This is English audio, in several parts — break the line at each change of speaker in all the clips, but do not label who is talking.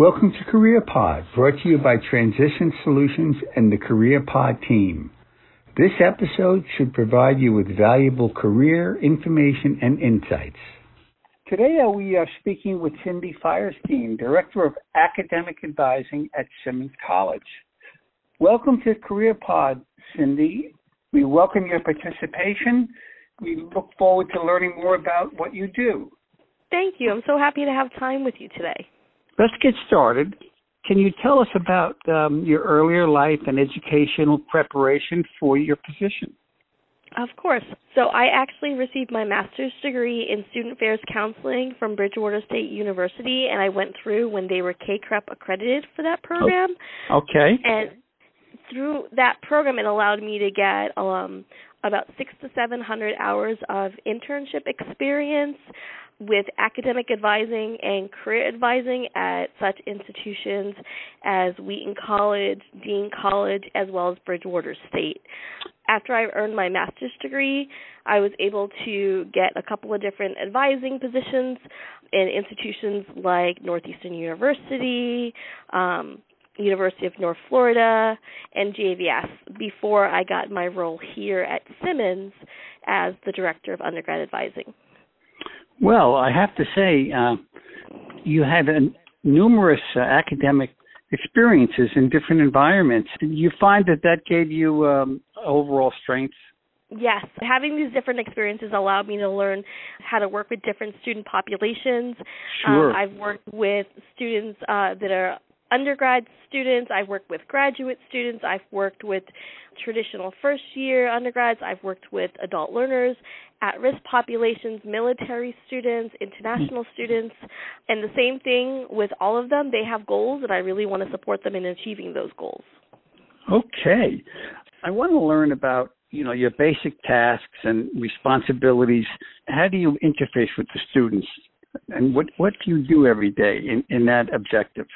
Welcome to CareerPod, brought to you by Transition Solutions and the CareerPod team. This episode should provide you with valuable career information and insights. Today uh, we are speaking with Cindy Firestein, Director of Academic Advising at Simmons College. Welcome to CareerPod, Cindy. We welcome your participation. We look forward to learning more about what you do.
Thank you. I'm so happy to have time with you today.
Let's get started. Can you tell us about um, your earlier life and educational preparation for your position?
Of course. So I actually received my master's degree in student affairs counseling from Bridgewater State University, and I went through when they were CACREP accredited for that program.
Okay.
And through that program, it allowed me to get um, about six to seven hundred hours of internship experience with academic advising and career advising at such institutions as Wheaton College, Dean College, as well as Bridgewater State. After I earned my master's degree, I was able to get a couple of different advising positions in institutions like Northeastern University, um, University of North Florida, and JVS before I got my role here at Simmons as the Director of Undergrad Advising.
Well, I have to say, uh, you had a, numerous uh, academic experiences in different environments. Did you find that that gave you um, overall strengths?
Yes, having these different experiences allowed me to learn how to work with different student populations.
Sure.
Um, I've worked with students uh, that are undergrad students, I've worked with graduate students, I've worked with traditional first year undergrads, I've worked with adult learners, at risk populations, military students, international hmm. students, and the same thing with all of them. They have goals, and I really want to support them in achieving those goals.
Okay. I want to learn about you know your basic tasks and responsibilities how do you interface with the students and what what do you do every day in in that objective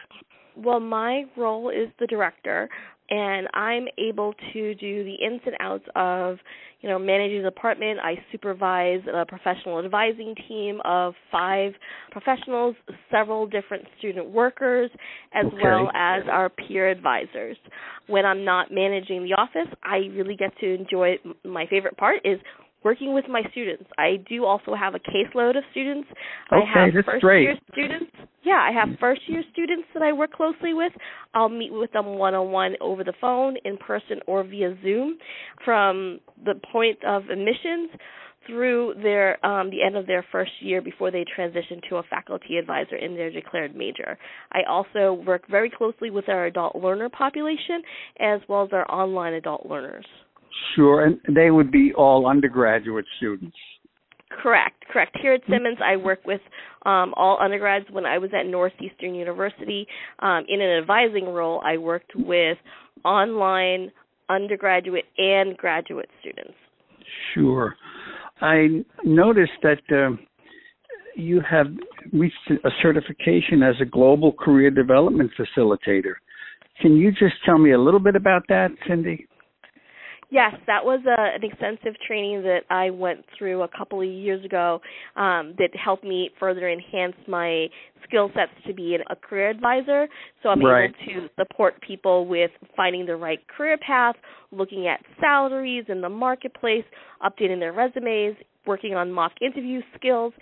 well, my role is the director, and I'm able to do the ins and outs of, you know, managing the department. I supervise a professional advising team of five professionals, several different student workers, as
okay.
well as our peer advisors. When I'm not managing the office, I really get to enjoy. My favorite part is working with my students. I do also have a caseload of students.
Okay,
I have
that's
first
great.
year students. Yeah, I have first year students that I work closely with. I'll meet with them one on one over the phone, in person, or via Zoom from the point of admissions through their um, the end of their first year before they transition to a faculty advisor in their declared major. I also work very closely with our adult learner population as well as our online adult learners.
Sure, and they would be all undergraduate students.
Correct, correct. Here at Simmons, I work with um, all undergrads. When I was at Northeastern University, um, in an advising role, I worked with online undergraduate and graduate students.
Sure. I noticed that uh, you have reached a certification as a global career development facilitator. Can you just tell me a little bit about that, Cindy?
Yes, that was a, an extensive training that I went through a couple of years ago um, that helped me further enhance my skill sets to be an, a career advisor. So I'm
right.
able to support people with finding the right career path, looking at salaries in the marketplace, updating their resumes, working on mock interview skills,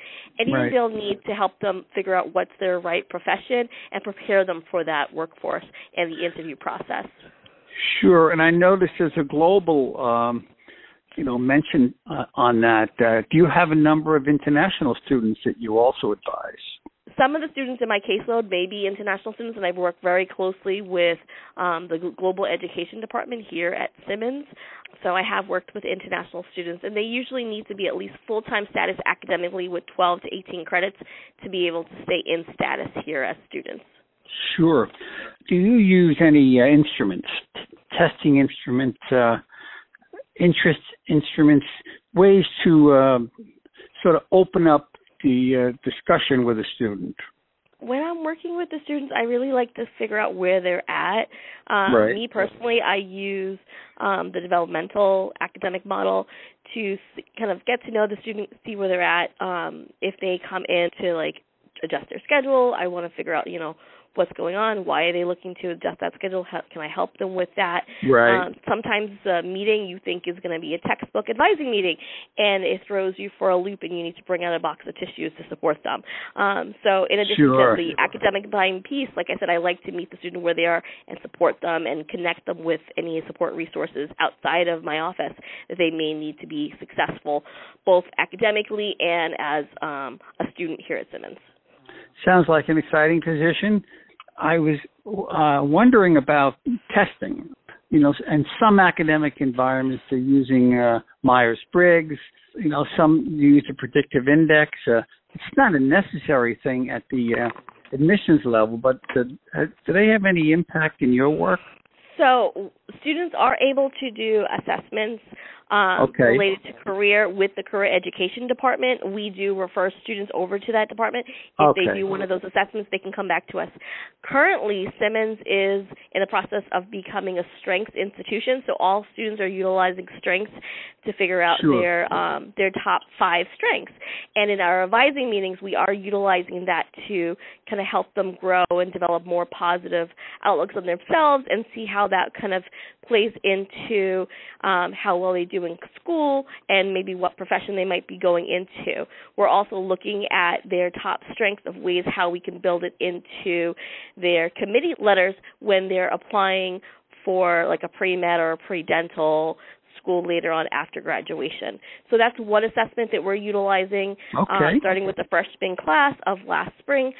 anything
right.
they'll need to help them figure out what's their right profession and prepare them for that workforce and the interview process.
Sure, and I noticed there's a global, um, you know, mention uh, on that. Uh, do you have a number of international students that you also advise?
Some of the students in my caseload may be international students, and I've worked very closely with um, the Global Education Department here at Simmons. So I have worked with international students, and they usually need to be at least full time status academically with 12 to 18 credits to be able to stay in status here as students.
Sure. Do you use any uh, instruments, testing instruments, uh, interest instruments, ways to uh, sort of open up the uh, discussion with a student?
when I'm working with the students, I really like to figure out where they're at. Um,
right.
Me personally, I use um, the developmental academic model to s- kind of get to know the student, see where they're at. Um, if they come in to like adjust their schedule, I want to figure out, you know, what's going on, why are they looking to adjust that schedule, How, can I help them with that?
Right. Um,
sometimes the meeting you think is going to be a textbook advising meeting, and it throws you for a loop, and you need to bring out a box of tissues to support them. Um, so in addition
sure.
to the academic buying piece, like I said, I like to meet the student where they are and support them and connect them with any support resources outside of my office that they may need to be successful, both academically and as um, a student here at Simmons.
Sounds like an exciting position. I was uh, wondering about testing. You know, and some academic environments are using uh, Myers Briggs. You know, some use a predictive index. Uh, it's not a necessary thing at the uh, admissions level, but uh, do they have any impact in your work?
So students are able to do assessments um,
okay.
related to career with the career education department. We do refer students over to that department. If
okay.
they do one of those assessments, they can come back to us. Currently, Simmons is in the process of becoming a strengths institution, so all students are utilizing strengths to figure out
sure.
their um, their top five strengths. And in our advising meetings, we are utilizing that to kind of help them grow and develop more positive outlooks on themselves and see how that kind of plays into um, how well they do in school and maybe what profession they might be going into. We're also looking at their top strengths of ways how we can build it into their committee letters when they're applying for like a pre-med or a pre-dental school later on after graduation. So that's one assessment that we're utilizing,
uh, okay.
uh, starting with the freshman class of last spring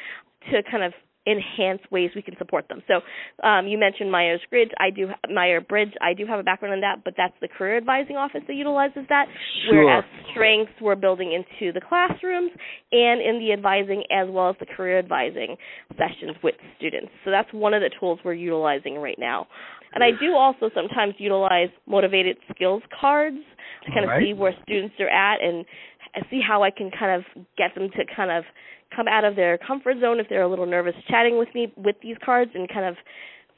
to kind of enhance ways we can support them. So um, you mentioned Myers Briggs. I do Meyer Bridge. I do have a background in that, but that's the career advising office that utilizes that.
Sure.
Whereas strengths we're building into the classrooms and in the advising as well as the career advising sessions with students. So that's one of the tools we're utilizing right now. And I do also sometimes utilize motivated skills cards to kind
All
of
right.
see where students are at and see how I can kind of get them to kind of come out of their comfort zone if they're a little nervous chatting with me with these cards and kind of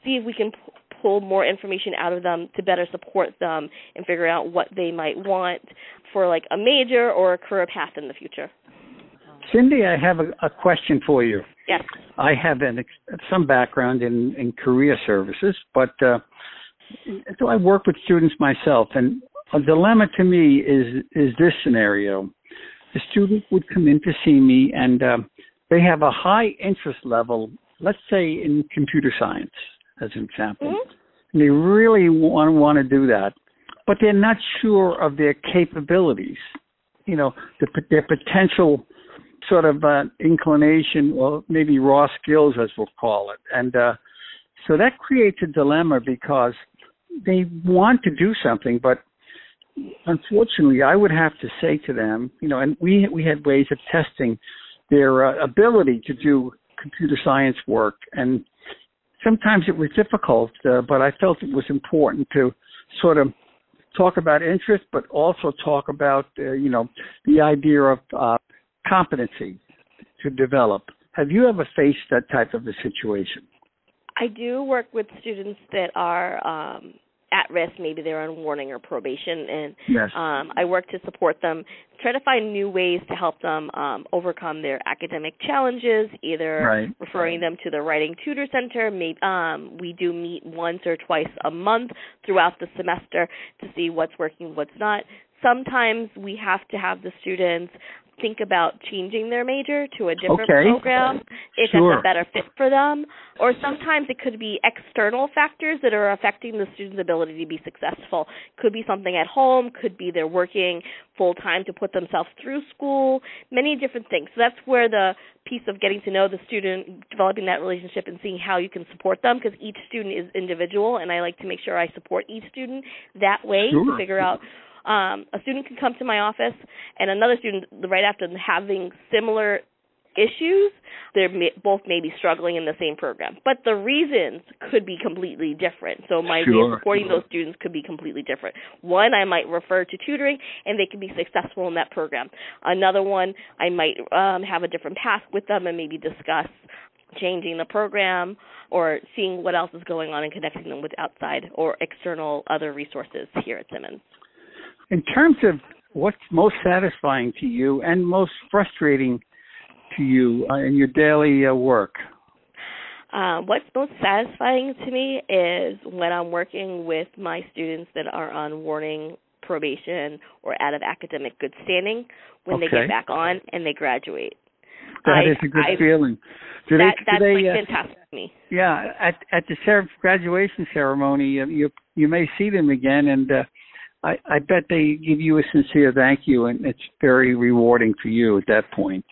see if we can p- pull more information out of them to better support them and figure out what they might want for like a major or a career path in the future.
Cindy, I have a, a question for you.
Yes.
I have an, some background in, in career services, but uh, so I work with students myself, and a dilemma to me is is this scenario: the student would come in to see me, and uh, they have a high interest level, let's say in computer science, as an example,
mm-hmm.
and they really want want to do that, but they're not sure of their capabilities. You know, the, their potential sort of uh, inclination, or maybe raw skills, as we'll call it. And uh, so that creates a dilemma because they want to do something, but unfortunately, I would have to say to them, you know, and we we had ways of testing their uh, ability to do computer science work, and sometimes it was difficult, uh, but I felt it was important to sort of talk about interest, but also talk about, uh, you know, the idea of uh, competency to develop. Have you ever faced that type of a situation?
I do work with students that are um, at risk. Maybe they're on warning or probation, and
yes.
um, I work to support them, try to find new ways to help them um, overcome their academic challenges. Either
right.
referring them to the Writing Tutor Center. Maybe um, we do meet once or twice a month throughout the semester to see what's working, what's not. Sometimes we have to have the students think about changing their major to a different
okay.
program if
sure.
it's a better fit for them. Or sometimes it could be external factors that are affecting the student's ability to be successful. Could be something at home, could be they're working full time to put themselves through school, many different things. So that's where the piece of getting to know the student, developing that relationship and seeing how you can support them because each student is individual and I like to make sure I support each student that way
sure.
to figure out um, a student can come to my office and another student right after having similar issues they're both maybe struggling in the same program. But the reasons could be completely different. So my
sure.
way of supporting those students could be completely different. One i might refer to tutoring and they can be successful in that program. Another one i might um, have a different path with them and maybe discuss changing the program or seeing what else is going on and connecting them with outside or external other resources here at simmons
in terms of what's most satisfying to you and most frustrating to you uh, in your daily uh, work?
Um, what's most satisfying to me is when I'm working with my students that are on warning probation or out of academic good standing when
okay.
they get back on and they graduate.
That
I,
is a good
I,
feeling.
Do
that,
they, that's
they,
like
uh,
fantastic to me.
Yeah, at at the graduation ceremony, uh, you you may see them again, and uh, I I bet they give you a sincere thank you, and it's very rewarding for you at that point.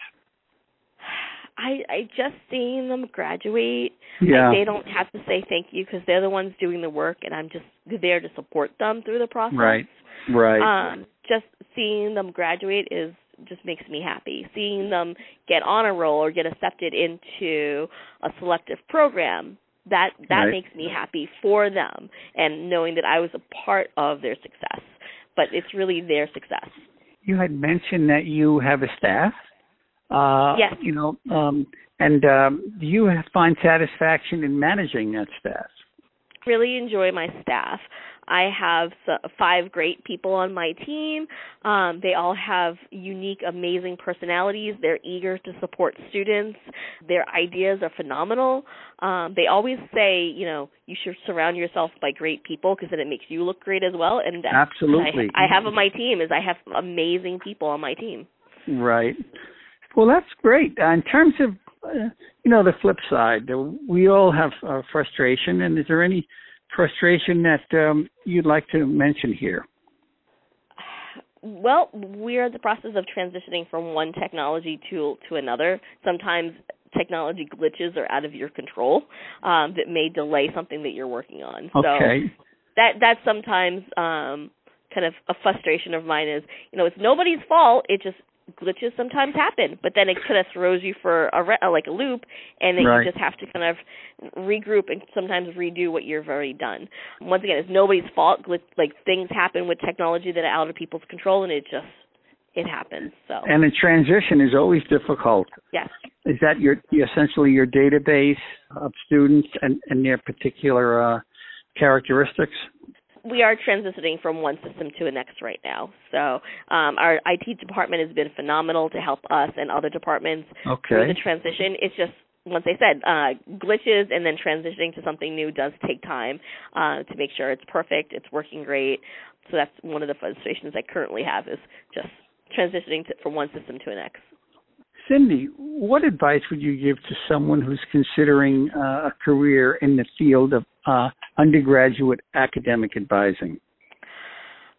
I I just seeing them graduate.
Yeah.
Like, they don't have to say thank you because they're the ones doing the work, and I'm just there to support them through the process.
Right. Right.
Um, just seeing them graduate is just makes me happy. Seeing them get on a roll or get accepted into a selective program that that
Right.
makes me happy for them and knowing that I was a part of their success. But it's really their success.
you had mentioned that you have a staff. Uh,
Yes.
You know, um, and um, do you find satisfaction in managing that staff?
Really enjoy my staff. I have five great people on my team. Um, they all have unique, amazing personalities. They're eager to support students. Their ideas are phenomenal. Um, they always say, you know, you should surround yourself by great people because then it makes you look great as well. And that's
Absolutely.
I, I have on my team is I have amazing people on my team.
Right. Well, that's great. Uh, in terms of, uh, you know, the flip side, uh, we all have uh, frustration. And is there any frustration that um, you'd like to mention here?
Well, we're in the process of transitioning from one technology tool to another. Sometimes technology glitches are out of your control um, that may delay something that you're working on.
Okay.
So that that's sometimes um, kind of a frustration of mine is you know it's nobody's fault. It just glitches sometimes happen, but then it kind of throws you for a re- like a loop, and then
Right.
you just have to kind of regroup and sometimes redo what you've already done. Once again, it's nobody's fault. Glit- like things happen with technology that are out of people's control, and it just it happens. So
And the transition is always difficult.
yes,
Is that your essentially your database of students and, and their particular uh, characteristics?
We are transitioning from one system to the next right now. So um, our IT department has been phenomenal to help us and other departments through the transition. It's just once I said uh, glitches and then transitioning to something new does take time uh, to make sure it's perfect, it's working great. So that's one of the frustrations I currently have is just transitioning to, from one system to the next.
Cindy, what advice would you give to someone who's considering uh, a career in the field of uh, undergraduate academic advising?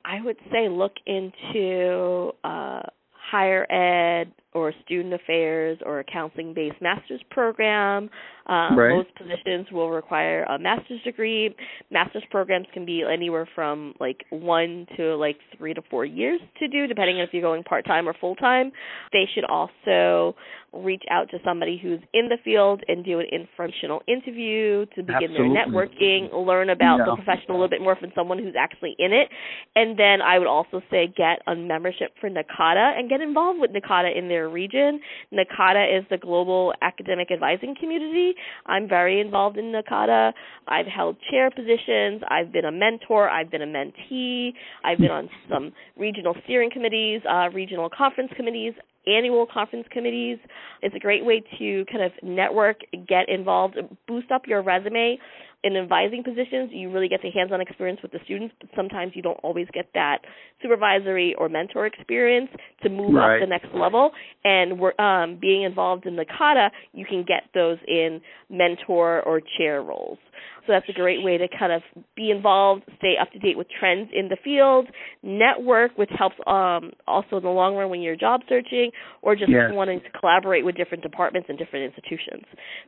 I would say look into uh, higher ed or student affairs or a counseling based master's program. Um,
Right.
Most positions will require a master's degree. Master's programs can be anywhere from like one to like three to four years to do, depending on if you're going part time or full time. They should also reach out to somebody who's in the field and do an informational interview to begin
Absolutely.
their networking, learn about the profession a little bit more from someone who's actually in it. And then I would also say get a membership for NACADA and get involved with NACADA in their region. NACADA is the global academic advising community. I'm very involved in NACADA. I've held chair positions. I've been a mentor. I've been a mentee. I've been on some regional steering committees, uh, regional conference committees, annual conference committees. It's a great way to kind of network, get involved, boost up your resume. In advising positions, you really get the hands-on experience with the students, but sometimes you don't always get that supervisory or mentor experience to move
Right.
up the next level. And we're, um, being involved in NACADA, you can get those in mentor or chair roles. So that's a great way to kind of be involved, stay up to date with trends in the field, network, which helps um, also in the long run when you're job searching, or just
Yes.
wanting to collaborate with different departments and different institutions.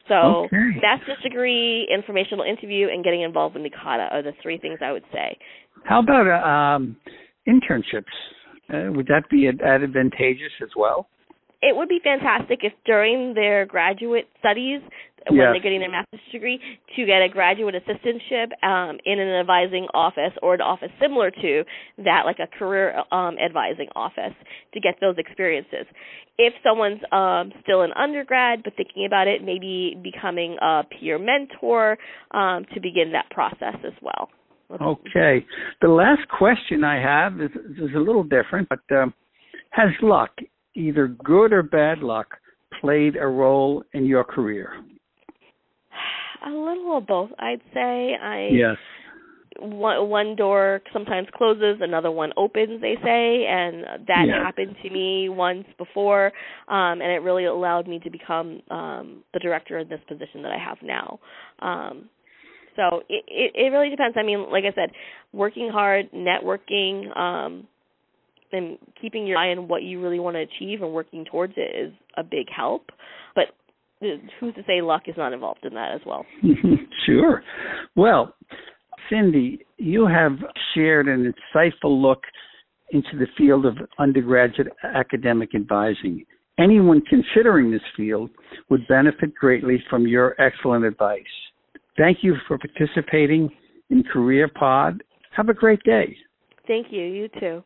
So
Okay.
master's degree, informational interview, and getting involved in NACADA are the three things I would say.
How about uh, um, internships? Uh, would that be advantageous as well?
it would be fantastic if during their graduate studies when they're getting their master's degree to get a graduate assistantship um, in an advising office or an office similar to that like a career um, advising office to get those experiences if someone's um, still an undergrad but thinking about it maybe becoming a peer mentor um, to begin that process as well
Okay. The last question I have is, is a little different, but um, has luck, either good or bad luck, played a role in your career?
A little of both. I'd say I
yes.
One one door sometimes closes, another one opens. They say, and that
Yeah.
happened to me once before, um, and it really allowed me to become um, the director of this position that I have now. Um, so it, it it really depends. I mean, like I said, working hard, networking, um, and keeping your eye on what you really want to achieve and working towards it is a big help. But who's to say luck is not involved in that as well?
sure. Well, Cindy, you have shared an insightful look into the field of undergraduate academic advising. Anyone considering this field would benefit greatly from your excellent advice. Thank you for participating in Career Pod. Have a great day.
Thank you. You too.